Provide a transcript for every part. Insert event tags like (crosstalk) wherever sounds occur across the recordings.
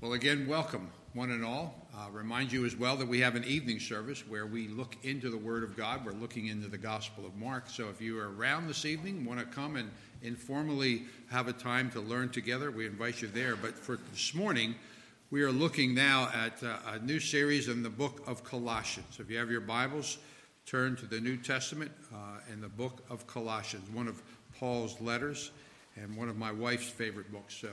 Well, again, welcome, one and all. Uh, remind you as well that we have an evening service where we look into the Word of God. We're looking into the Gospel of Mark. So if you are around this evening, want to come and informally have a time to learn together, we invite you there. But for this morning, we are looking now at uh, a new series in the book of Colossians. If you have your Bibles, turn to the New Testament uh, the book of Colossians, one of Paul's letters and one of my wife's favorite books. So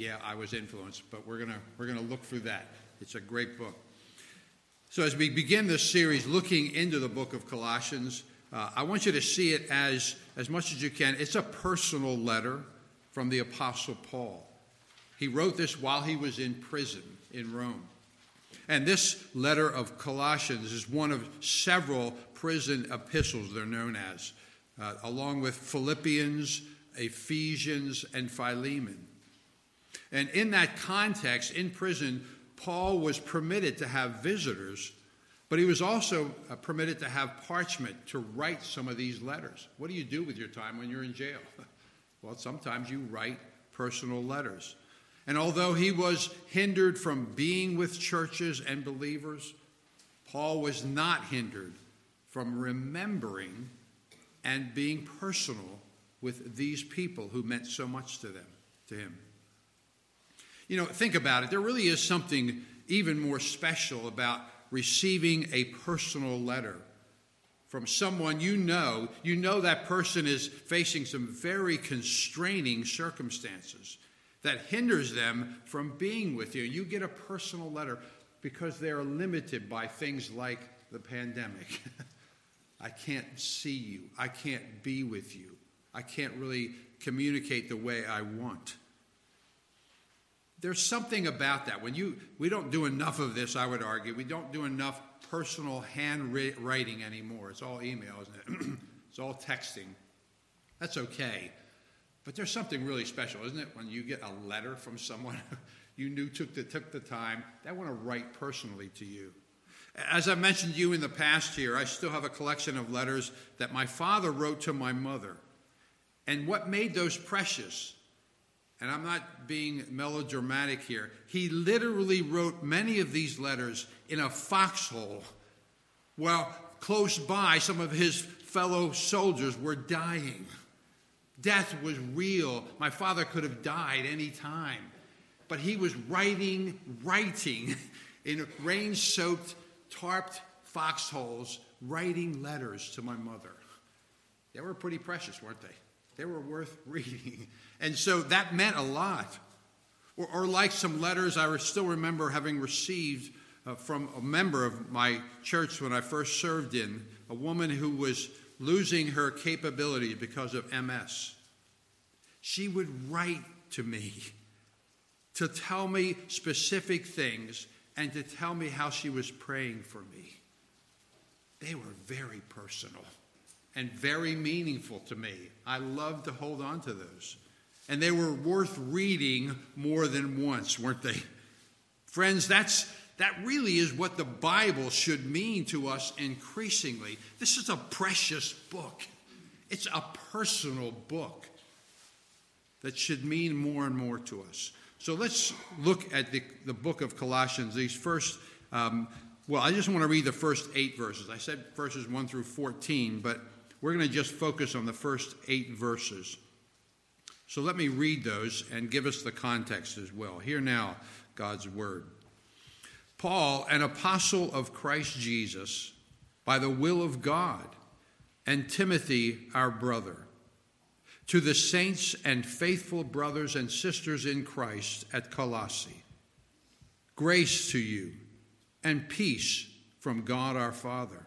yeah, I was influenced, but we're going to we're going to look through that. It's a great book. So as we begin this series looking into the book of Colossians, uh, I want you to see it as as much as you can. It's a personal letter from the apostle Paul. He wrote this while he was in prison in Rome. And this letter of Colossians is one of several prison epistles they're known as, uh, along with Philippians, Ephesians, and Philemon. And in that context, in prison, Paul was permitted to have visitors, but he was also uh, permitted to have parchment to write some of these letters. What do you do with your time when you're in jail? (laughs) Well, sometimes you write personal letters. And although he was hindered from being with churches and believers, Paul was not hindered from remembering and being personal with these people who meant so much to them, to him. You know, think about it. There really is something even more special about receiving a personal letter from someone you know. You know that person is facing some very constraining circumstances that hinders them from being with you. You get a personal letter because they're limited by things like the pandemic. (laughs) I can't see you. I can't be with you. I can't really communicate the way I want there's something about that. When you, we don't do enough of this, I would argue. We don't do enough personal handwriting anymore. It's all email, isn't it? (clears throat) it's all texting. That's okay. But there's something really special, isn't it? When you get a letter from someone (laughs) you knew took the, took the time, they want to write personally to you. As I mentioned to you in the past here, I still have a collection of letters that my father wrote to my mother. And what made those precious and I'm not being melodramatic here, he literally wrote many of these letters in a foxhole while close by some of his fellow soldiers were dying. Death was real. My father could have died any time. But he was writing, writing (laughs) in rain soaked, tarped foxholes, writing letters to my mother. They were pretty precious, weren't they? They were worth (laughs) reading. And so that meant a lot. Or, or like some letters I still remember having received uh, from a member of my church when I first served in, a woman who was losing her capability because of MS. She would write to me to tell me specific things and to tell me how she was praying for me. They were very personal and very meaningful to me. I love to hold on to those. And they were worth reading more than once, weren't they? Friends, that's that really is what the Bible should mean to us increasingly. This is a precious book. It's a personal book that should mean more and more to us. So let's look at the, the book of Colossians, these first um, well, I just want to read the first eight verses. I said verses 1 through 14, but we're going to just focus on the first eight verses. So let me read those and give us the context as well. Hear now God's word. Paul, an apostle of Christ Jesus, by the will of God, and Timothy, our brother, to the saints and faithful brothers and sisters in Christ at Colossae, grace to you and peace from God our Father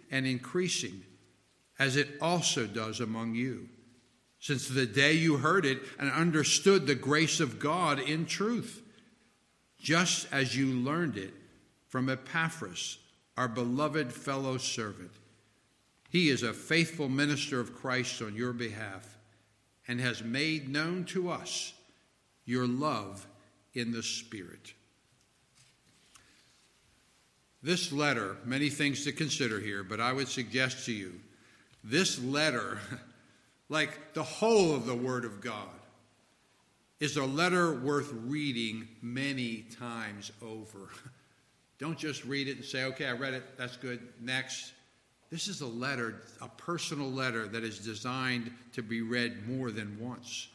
and increasing, as it also does among you, since the day you heard it and understood the grace of God in truth. just as you learned it from Epaphras, our beloved fellow servant. He is a faithful minister of Christ on your behalf and has made known to us your love in the Spirit. This letter, many things to consider here, but I would suggest to you this letter, (laughs) like the whole of the Word of God, is a letter worth reading many times over. (laughs) Don't just read it and say, okay, I read it, that's good, next. This is a letter, a personal letter that is designed to be read more than once.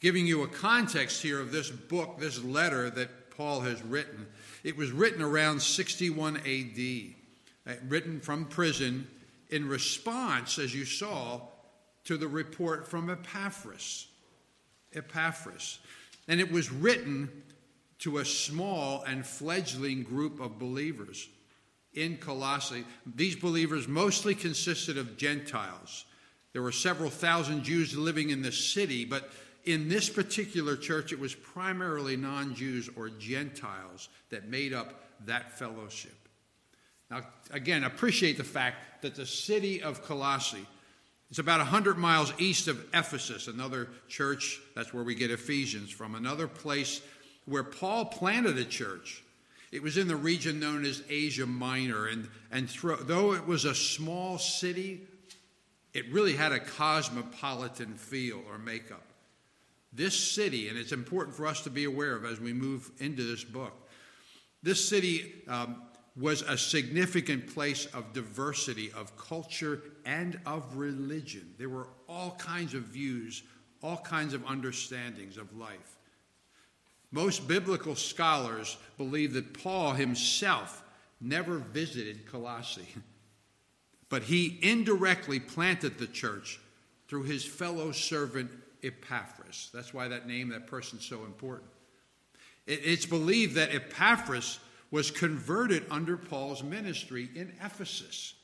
Giving you a context here of this book, this letter that Paul has written. It was written around 61 AD, uh, written from prison in response, as you saw, to the report from Epaphras. Epaphras. And it was written to a small and fledgling group of believers in Colossae. These believers mostly consisted of Gentiles. There were several thousand Jews living in the city, but in this particular church, it was primarily non Jews or Gentiles that made up that fellowship. Now, again, appreciate the fact that the city of Colossae is about 100 miles east of Ephesus, another church, that's where we get Ephesians from, another place where Paul planted a church. It was in the region known as Asia Minor, and, and thro- though it was a small city, it really had a cosmopolitan feel or makeup. This city, and it's important for us to be aware of as we move into this book, this city um, was a significant place of diversity of culture and of religion. There were all kinds of views, all kinds of understandings of life. Most biblical scholars believe that Paul himself never visited Colossae, (laughs) but he indirectly planted the church through his fellow servant Epaphras. That's why that name, that person's so important. It's believed that Epaphras was converted under Paul's ministry in Ephesus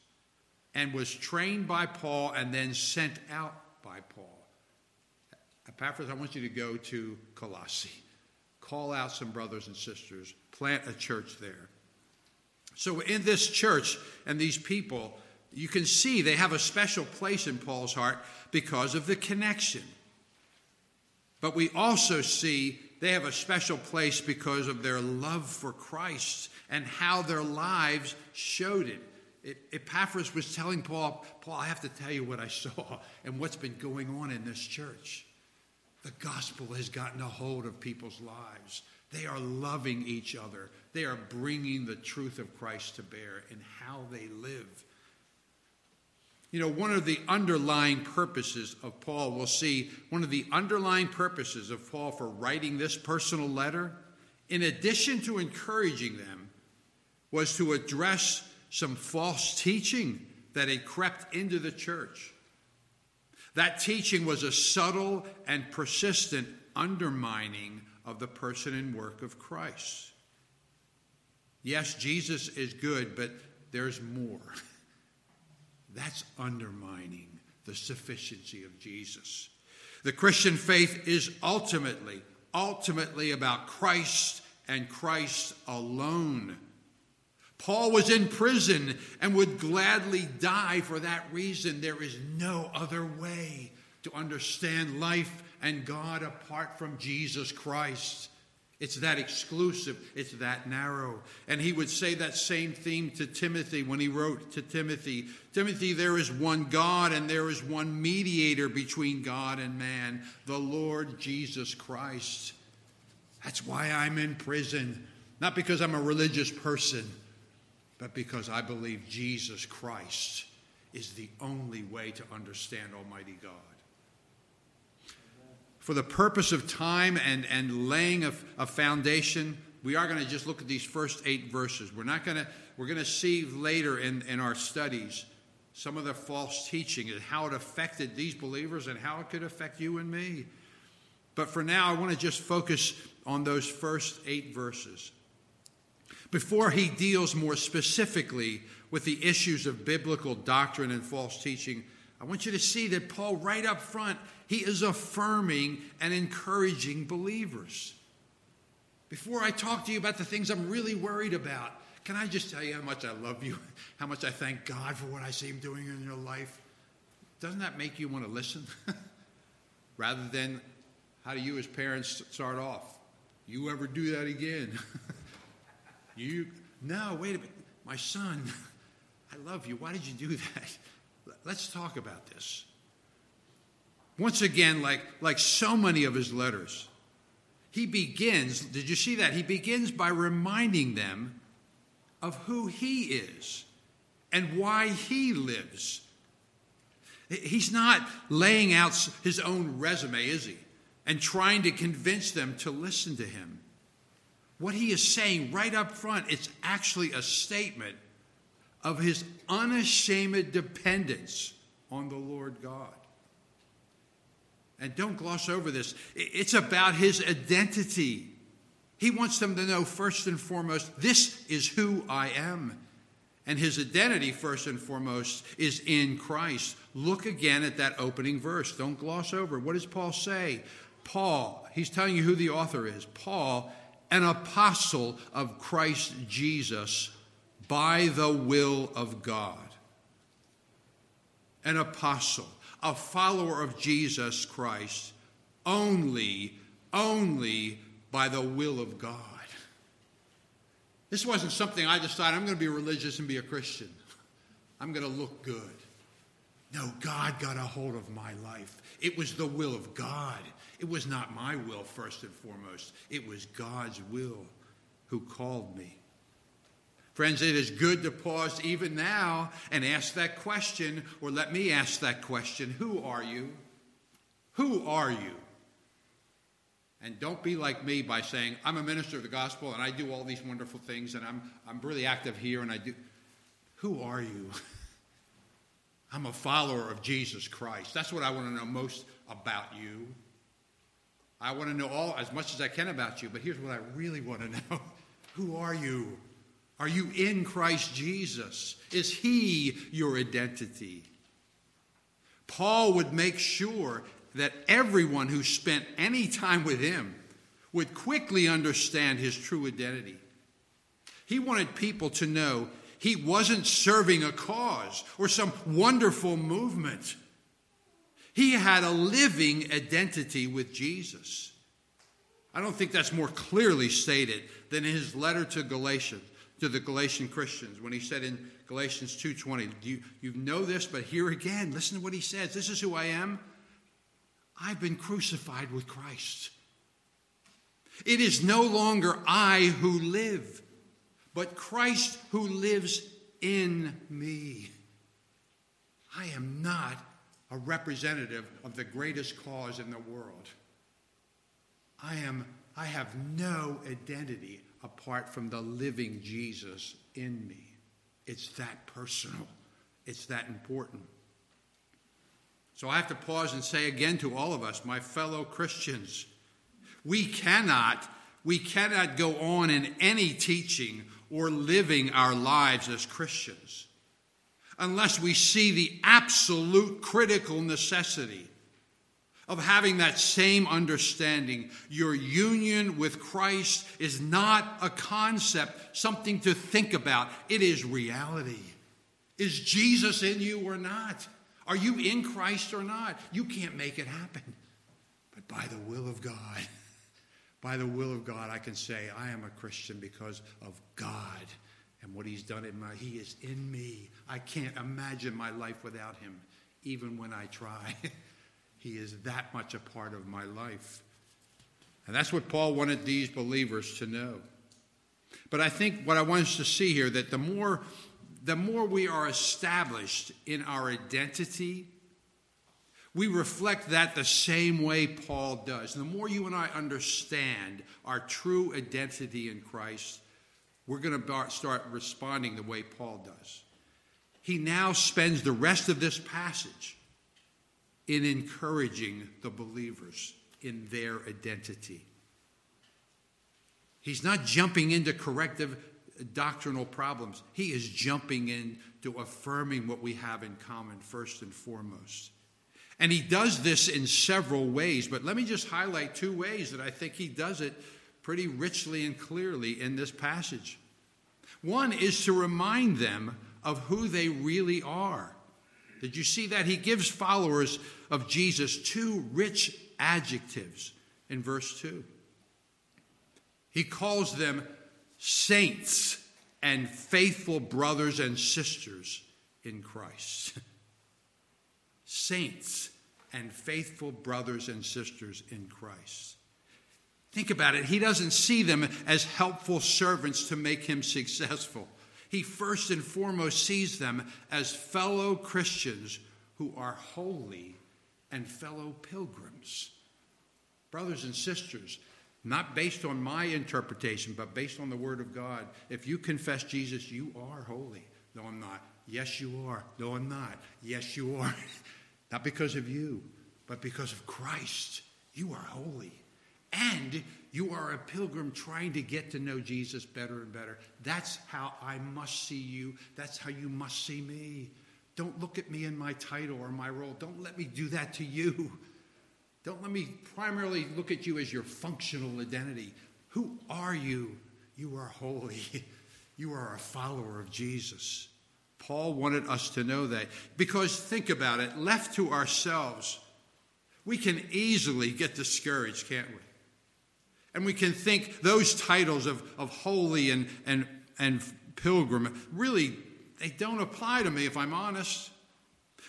and was trained by Paul and then sent out by Paul. Epaphras, I want you to go to Colossae, call out some brothers and sisters, plant a church there. So, in this church and these people, you can see they have a special place in Paul's heart because of the connection. But we also see they have a special place because of their love for Christ and how their lives showed it. Epaphras was telling Paul, Paul, I have to tell you what I saw (laughs) and what's been going on in this church. The gospel has gotten a hold of people's lives. They are loving each other. They are bringing the truth of Christ to bear in how they live. You know, one of the underlying purposes of Paul, we'll see, one of the underlying purposes of Paul for writing this personal letter, in addition to encouraging them, was to address some false teaching that had crept into the church. That teaching was a subtle and persistent undermining of the person and work of Christ. Yes, Jesus is good, but there's more. (laughs) That's undermining the sufficiency of Jesus. The Christian faith is ultimately, ultimately about Christ and Christ alone. Paul was in prison and would gladly die for that reason. There is no other way to understand life and God apart from Jesus Christ. It's that exclusive, it's that narrow. And he would say that same theme to Timothy when he wrote to Timothy Timothy, there is one God and there is one mediator between God and man, the Lord Jesus Christ. That's why I'm in prison. Not because I'm a religious person, but because I believe Jesus Christ is the only way to understand Almighty God for the purpose of time and, and laying a, a foundation, we are going to just look at these first eight verses. We're not going to, we're going to see later in, in our studies some of the false teaching and how it affected these believers and how it could affect you and me. But for now, I want to just focus on those first eight verses. Before he deals more specifically with the issues of biblical doctrine and false teaching, I want you to see that Paul, right up front, he is affirming and encouraging believers. before I talk to you about the things I'm really worried about, can I just tell you how much I love you? (laughs) How much I thank God for what I see Him doing in your life? Doesn't that make you want to listen? (laughs) Rather than how do you as parents start off? You ever do that again? (laughs) you no, wait a minute. My son, I love you. Why did you do that? Let's talk about this. Once again, like, like so many of his letters, he begins, did you see that? He begins by reminding them of who he is and why he lives. He's not laying out his own resume, is he? And trying to convince them to listen to him. What he is saying right up front, it's actually a statement of his unashamed dependence on the Lord God. And don't gloss over this, it's about his identity. He wants them to know, first and foremost, this is who I am. And his identity, first and foremost, is in Christ. Look again at that opening verse. Don't gloss over. What does Paul say? Paul, he's telling you who the author is. Paul, an apostle of Christ Jesus by the will of God. An apostle a follower of Jesus Christ only, only by the will of God. This wasn't something I decided I'm going to be religious and be a Christian. I'm going to look good. No, God got a hold of my life. It was the will of God. It was not my will, first and foremost. It was God's will who called me. Friends, it is good to pause even now and ask that question, or let me ask that question Who are you? Who are you? And don't be like me by saying, I'm a minister of the gospel and I do all these wonderful things and I'm, I'm really active here and I do. Who are you? (laughs) I'm a follower of Jesus Christ. That's what I want to know most about you. I want to know all as much as I can about you, but here's what I really want to (laughs) know. Who are you? Are you in Christ Jesus? Is He your identity? Paul would make sure that everyone who spent any time with him would quickly understand his true identity. He wanted people to know he wasn't serving a cause or some wonderful movement. He had a living identity with Jesus. I don't think that's more clearly stated than in his letter to Galatians to the Galatian Christians when he said in Galatians 2:20, you, you know this, but here again, listen to what he says. This is who I am. I've been crucified with Christ. It is no longer I who live, but Christ who lives in me. I am not a representative of the greatest cause in the world. I am I have no identity apart from the living Jesus in me. It's that personal, it's that important. So I have to pause and say again to all of us, my fellow Christians, we cannot we cannot go on in any teaching or living our lives as Christians unless we see the absolute critical necessity of having that same understanding. Your union with Christ is not a concept, something to think about. It is reality. Is Jesus in you or not? Are you in Christ or not? You can't make it happen. But by the will of God, (laughs) by the will of God, I can say I am a Christian because of God and what He's done in my. He is in me. I can't imagine my life without Him, even when I try. (laughs) He is that much a part of my life. And that's what Paul wanted these believers to know. But I think what I want us to see here that the more the more we are established in our identity, we reflect that the same way Paul does. The more you and I understand our true identity in Christ, we're going to start responding the way Paul does. He now spends the rest of this passage in encouraging the believers in their identity. He's not jumping into corrective doctrinal problems. He is jumping into affirming what we have in common, first and foremost. And he does this in several ways, but let me just highlight two ways that I think he does it pretty richly and clearly in this passage. One is to remind them of who they really are. Did you see that? He gives followers of Jesus two rich adjectives in verse 2. He calls them saints and faithful brothers and sisters in Christ. (laughs) saints and faithful brothers and sisters in Christ. Think about it. He doesn't see them as helpful servants to make him successful. He first and foremost sees them as fellow Christians who are holy and fellow pilgrims. Brothers and sisters, not based on my interpretation, but based on the Word of God. If you confess Jesus, you are holy. No, I'm not. Yes, you are. No, I'm not. Yes, you are. (laughs) not because of you, but because of Christ. You are holy. And you are a pilgrim trying to get to know Jesus better and better. That's how I must see you. That's how you must see me. Don't look at me in my title or my role. Don't let me do that to you. Don't let me primarily look at you as your functional identity. Who are you? You are holy. (laughs) You are a follower of Jesus. Paul wanted us to know that because think about it, left to ourselves, we can easily get discouraged, can't we? And we can think those titles of, of holy and, and, and pilgrim really, they don't apply to me if I'm honest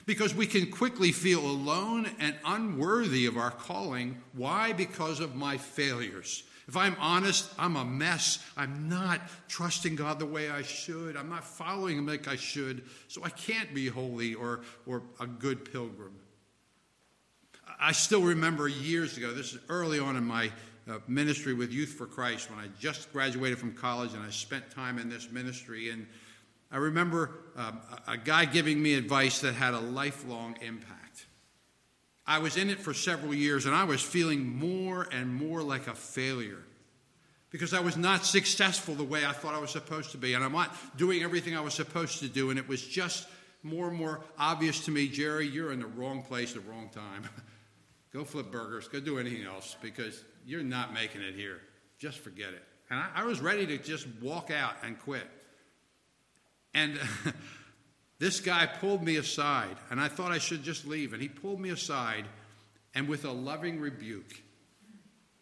because we can quickly feel alone and unworthy of our calling. Why? Because of my failures. If I'm honest, I'm a mess. I'm not trusting God the way I should. I'm not following Him like I should. So I can't be holy or, or a good pilgrim. I still remember years ago, this is early on in my uh, ministry with Youth for Christ, when I just graduated from college and I spent time in this ministry. And I remember um, a guy giving me advice that had a lifelong impact. I was in it for several years and I was feeling more and more like a failure because I was not successful the way I thought I was supposed to be. And I'm not doing everything I was supposed to do. And it was just more and more obvious to me Jerry, you're in the wrong place at the wrong time. (laughs) go flip burgers, go do anything else because you're not making it here. Just forget it. And I, I was ready to just walk out and quit. And (laughs) this guy pulled me aside, and I thought I should just leave. And he pulled me aside, and with a loving rebuke,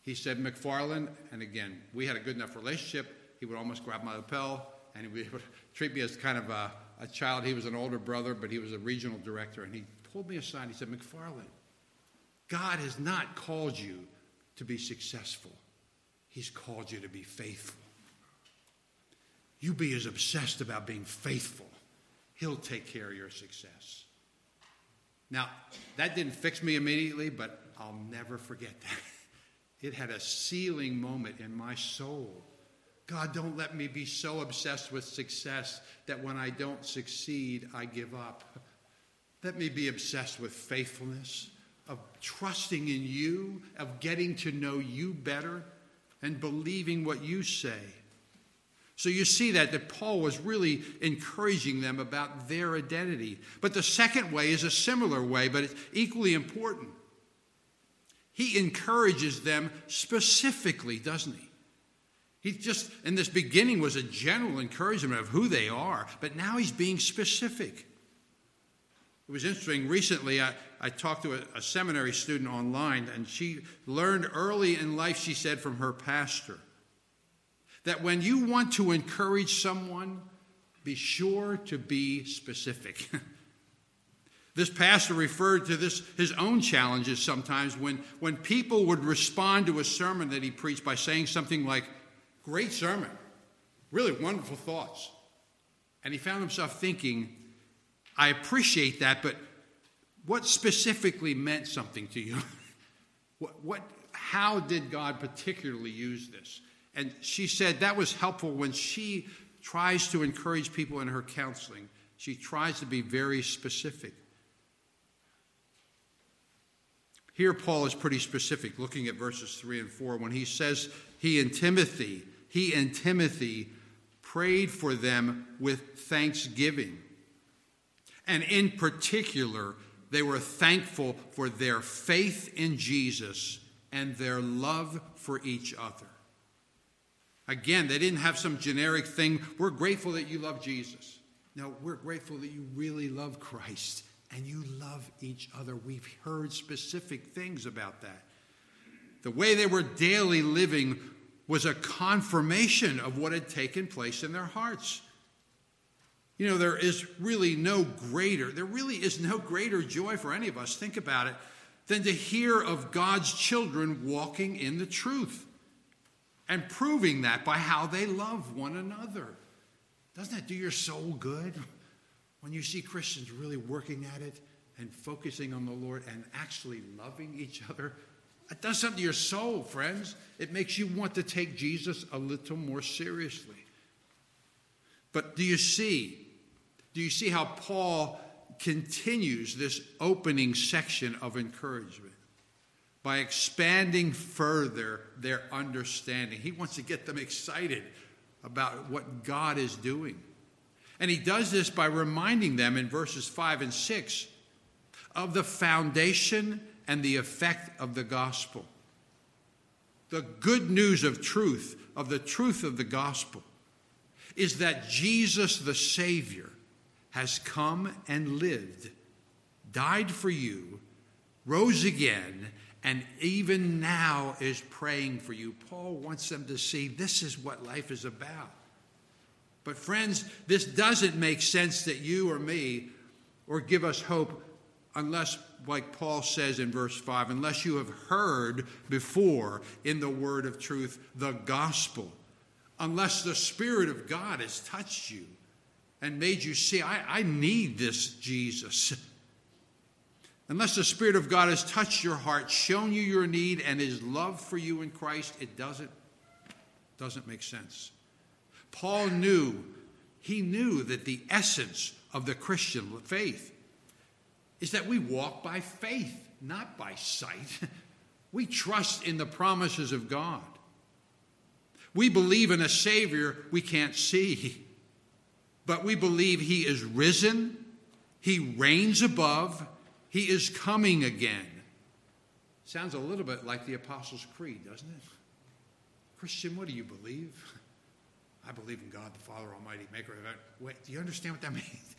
he said, McFarland, and again, we had a good enough relationship. He would almost grab my lapel, and he would (laughs) treat me as kind of a, a child. He was an older brother, but he was a regional director. And he pulled me aside. and He said, McFarland, God has not called you to be successful, He's called you to be faithful. You be as obsessed about being faithful, He'll take care of your success. Now, that didn't fix me immediately, but I'll never forget that. (laughs) It had a sealing moment in my soul. God, don't let me be so obsessed with success that when I don't succeed, I give up. (laughs) Let me be obsessed with faithfulness, of trusting in you, of getting to know you better, and believing what you say. So you see that that Paul was really encouraging them about their identity. But the second way is a similar way, but it's equally important. He encourages them specifically, doesn't he? He just, in this beginning, was a general encouragement of who they are, but now he's being specific. It was interesting. Recently, I, I talked to a, a seminary student online, and she learned early in life, she said, from her pastor that when you want to encourage someone, be sure to be specific. (laughs) this pastor referred to this his own challenges sometimes when, when people would respond to a sermon that he preached by saying something like, Great sermon, really wonderful thoughts. And he found himself thinking, I appreciate that, but what specifically meant something to you? (laughs) what, what, how did God particularly use this? And she said that was helpful when she tries to encourage people in her counseling. She tries to be very specific. Here, Paul is pretty specific, looking at verses 3 and 4, when he says he and Timothy, he and Timothy prayed for them with thanksgiving. And in particular, they were thankful for their faith in Jesus and their love for each other. Again, they didn't have some generic thing. We're grateful that you love Jesus. No, we're grateful that you really love Christ and you love each other. We've heard specific things about that. The way they were daily living was a confirmation of what had taken place in their hearts. You know, there is really no greater, there really is no greater joy for any of us, think about it, than to hear of God's children walking in the truth and proving that by how they love one another. Doesn't that do your soul good when you see Christians really working at it and focusing on the Lord and actually loving each other? It does something to your soul, friends. It makes you want to take Jesus a little more seriously. But do you see? Do you see how Paul continues this opening section of encouragement? by expanding further their understanding. He wants to get them excited about what God is doing. And he does this by reminding them in verses 5 and 6 of the foundation and the effect of the gospel. The good news of truth, of the truth of the gospel, is that Jesus the Savior has come and lived, died for you, rose again, and even now is praying for you. Paul wants them to see this is what life is about. But, friends, this doesn't make sense that you or me, or give us hope, unless, like Paul says in verse 5, unless you have heard before in the word of truth the gospel, unless the Spirit of God has touched you and made you see, I, I need this Jesus. Unless the Spirit of God has touched your heart, shown you your need, and his love for you in Christ, it doesn't, doesn't make sense. Paul knew, he knew that the essence of the Christian faith is that we walk by faith, not by sight. (laughs) We trust in the promises of God. We believe in a Savior we can't see, but we believe He is risen, He reigns above, he is coming again. Sounds a little bit like the Apostles' Creed, doesn't it? Christian, what do you believe? (laughs) I believe in God, the Father Almighty, maker of heaven. Wait, do you understand what that (laughs) means?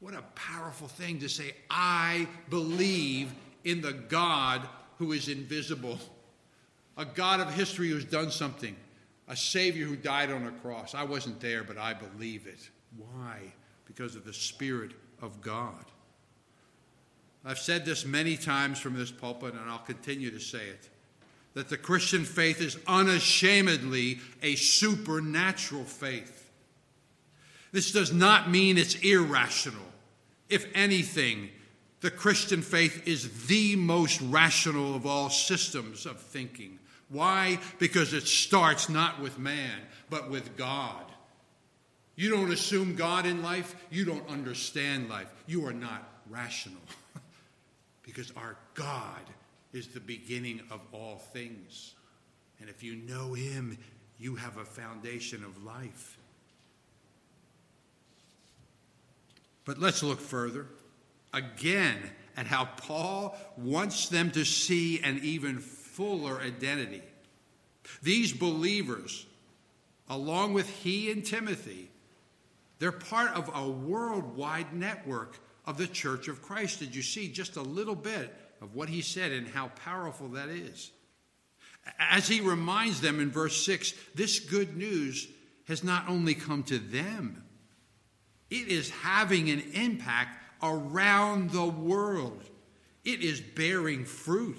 What a powerful thing to say, I believe in the God who is invisible, a God of history who's done something, a Savior who died on a cross. I wasn't there, but I believe it. Why? Because of the Spirit of God. I've said this many times from this pulpit, and I'll continue to say it that the Christian faith is unashamedly a supernatural faith. This does not mean it's irrational. If anything, the Christian faith is the most rational of all systems of thinking. Why? Because it starts not with man, but with God. You don't assume God in life, you don't understand life. You are not rational. (laughs) because our God is the beginning of all things. And if you know Him, you have a foundation of life. But let's look further again at how Paul wants them to see and even fuller identity. These believers, along with he and Timothy, they're part of a worldwide network of the church of Christ. Did you see just a little bit of what he said and how powerful that is? As he reminds them in verse 6, this good news has not only come to them, it is having an impact around the world. It is bearing fruit.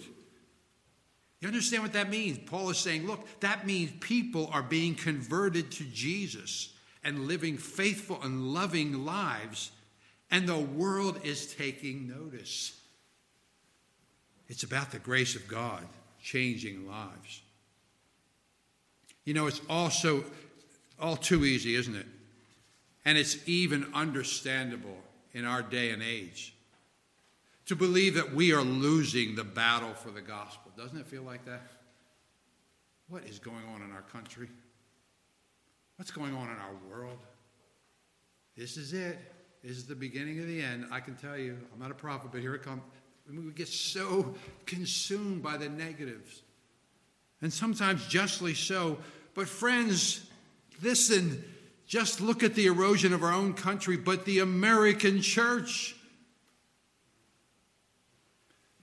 You understand what that means? Paul is saying, look, that means people are being converted to Jesus and living faithful and loving lives and the world is taking notice. It's about the grace of God changing lives. You know, it's also all too easy, isn't it? And it's even understandable in our day and age to believe that we are losing the battle for the gospel. Doesn't it feel like that? What is going on in our country? What's going on in our world? This is it. This is the beginning of the end. I can tell you, I'm not a prophet, but here it comes. We get so consumed by the negatives, and sometimes justly so. But, friends, Listen, just look at the erosion of our own country, but the American church.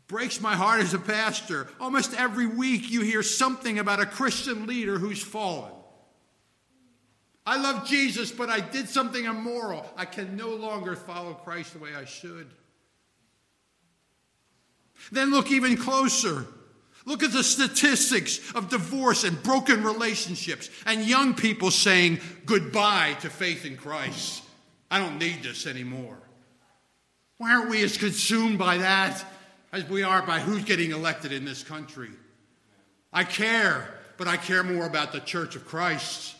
Breaks my heart as a pastor. Almost every week you hear something about a Christian leader who's fallen. I love Jesus, but I did something immoral. I can no longer follow Christ the way I should. Then look even closer. Look at the statistics of divorce and broken relationships and young people saying goodbye to faith in Christ. I don't need this anymore. Why aren't we as consumed by that as we are by who's getting elected in this country? I care, but I care more about the church of Christ.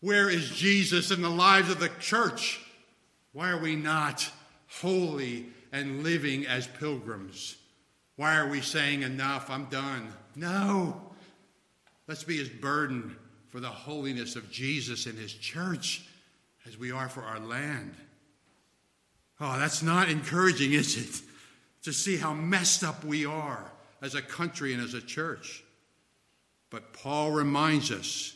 Where is Jesus in the lives of the church? Why are we not holy and living as pilgrims? Why are we saying enough? I'm done. No. Let's be as burdened for the holiness of Jesus and his church as we are for our land. Oh, that's not encouraging, is it? To see how messed up we are as a country and as a church. But Paul reminds us,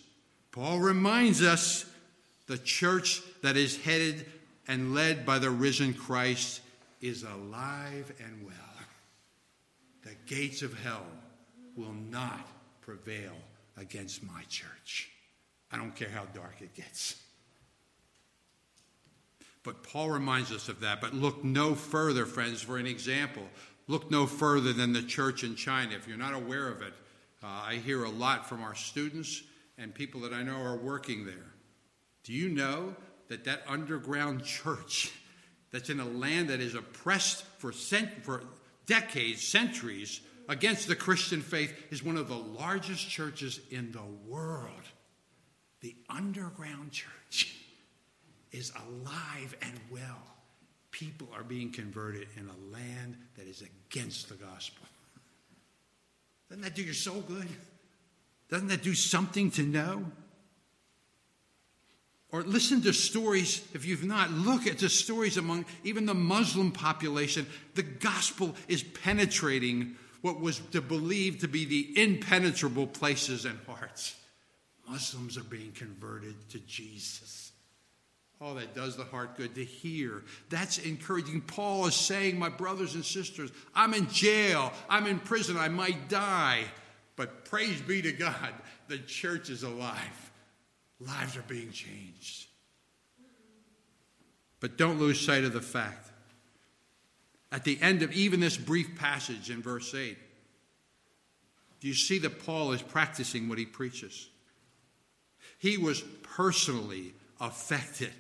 Paul reminds us the church that is headed and led by the risen Christ is alive and well the gates of hell will not prevail against my church. I don't care how dark it gets. But Paul reminds us of that. But look no further, friends, for an example. Look no further than the church in China. If you're not aware of it, uh, I hear a lot from our students and people that I know are working there. Do you know that that underground church (laughs) that's in a land that is oppressed for, cent- for decades, centuries, against the Christian faith is one of the largest churches in the world. The underground church (laughs) is alive and well. People are being converted in a land that is against the gospel. Doesn't that do your soul good? Doesn't that do something to know? Or listen to stories, if you've not, look at the stories among even the Muslim population. The gospel is penetrating what was to believed to be the impenetrable places and hearts. Muslims are being converted to Jesus. Oh, that does the heart good to hear. That's encouraging. Paul is saying, My brothers and sisters, I'm in jail, I'm in prison, I might die. But praise be to God, the church is alive. Lives are being changed. But don't lose sight of the fact. At the end of even this brief passage in verse 8, do you see that Paul is practicing what he preaches? He was personally affected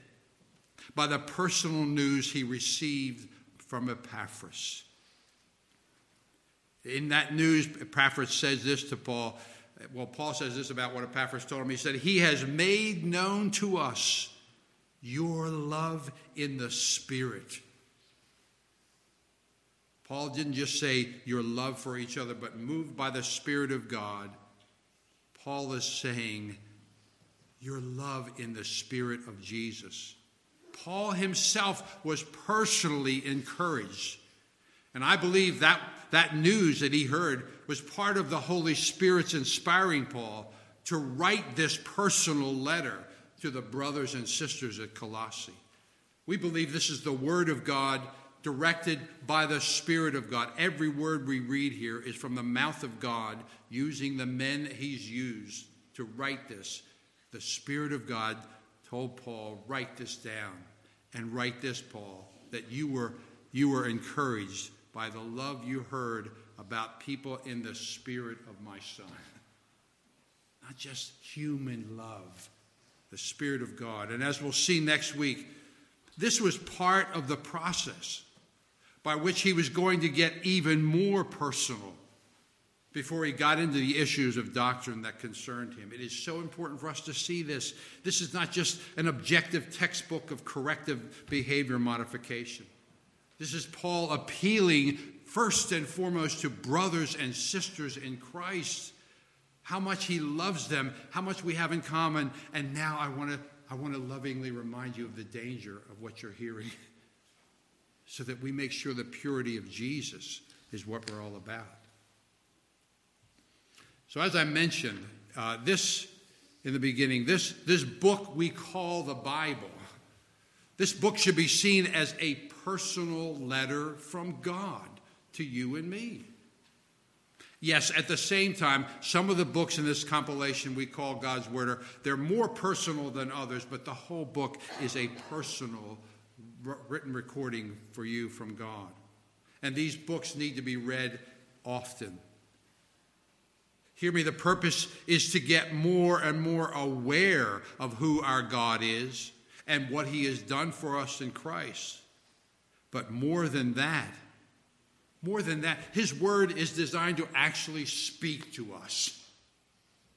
by the personal news he received from Epaphras. In that news, Epaphras says this to Paul well, Paul says this about what Epaphras told him. He said, He has made known to us your love in the Spirit. Paul didn't just say your love for each other, but moved by the Spirit of God, Paul is saying your love in the Spirit of Jesus. Paul himself was personally encouraged. And I believe that, that news that he heard was part of the Holy Spirit's inspiring Paul to write this personal letter to the brothers and sisters at Colossae. We believe this is the Word of God directed by the Spirit of God. Every word we read here is from the mouth of God using the men He's used to write this. The Spirit of God told Paul, write this down and write this, Paul, that you were, you were encouraged by the love you heard about people in the spirit of my son. Not just human love, the Spirit of God. And as we'll see next week, this was part of the process by which he was going to get even more personal before he got into the issues of doctrine that concerned him. It is so important for us to see this. This is not just an objective textbook of corrective behavior modification. This is Paul appealing first and foremost to brothers and sisters in Christ, how much he loves them, how much we have in common. And now I want to I want to lovingly remind you of the danger of what you're hearing (laughs) so that we make sure the purity of Jesus is what we're all about. So, as I mentioned, uh, this in the beginning, this, this book we call the Bible, this book should be seen as a personal letter from God to you and me. Yes, at the same time, some of the books in this compilation we call God's Word are they're more personal than others, but the whole book is a personal written recording for you from God. And these books need to be read often. Hear me, the purpose is to get more and more aware of who our God is and what He has done for us in Christ. But more than that, more than that, His Word is designed to actually speak to us.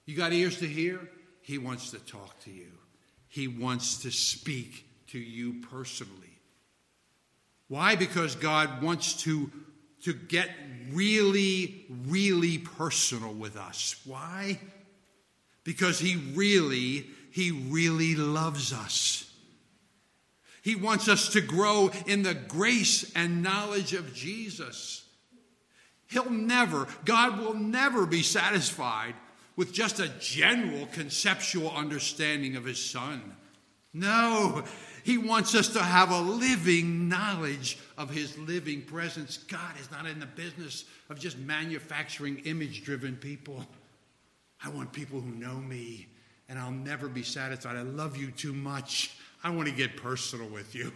You got ears to hear? He wants to talk to you, He wants to speak to you personally. Why? Because God wants to to get really, really personal with us. Why? Because He really, He really loves us. He wants us to grow in the grace and knowledge of Jesus. He'll never, God will never be satisfied with just a general conceptual understanding of His Son. No, he wants us to have a living knowledge of His living presence. God is not in the business of just manufacturing image driven people. I want people who know me, and I'll never be satisfied. I love you too much. I want to get personal with you.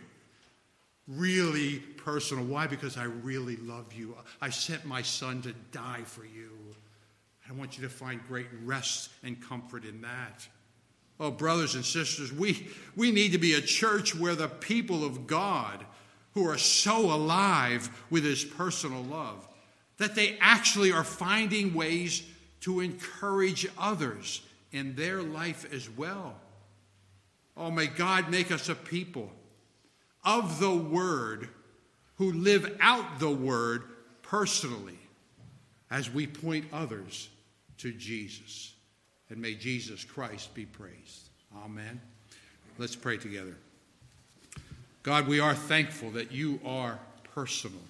Really personal. Why? Because I really love you. I sent my son to die for you. I want you to find great rest and comfort in that. Oh, brothers and sisters, we, we need to be a church where the people of God who are so alive with his personal love that they actually are finding ways to encourage others in their life as well. Oh, may God make us a people of the Word who live out the Word personally as we point others to Jesus and may Jesus Christ be praised. Amen. Let's pray together. God, we are thankful that you are personal.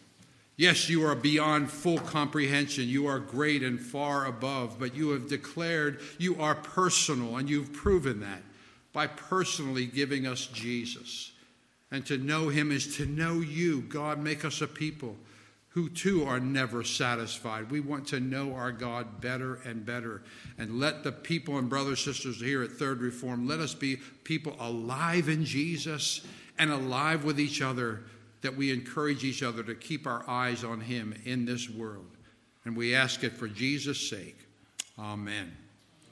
Yes, you are beyond full comprehension. You are great and far above, but you have declared you are personal, and you've proven that by personally giving us Jesus. And to know him is to know you. God, make us a people who too are never satisfied. We want to know our God better and better. And let the people and brothers, sisters here at Third Reform, let us be people alive in Jesus and alive with each other, that we encourage each other to keep our eyes on Him in this world. And we ask it for Jesus' sake. Amen.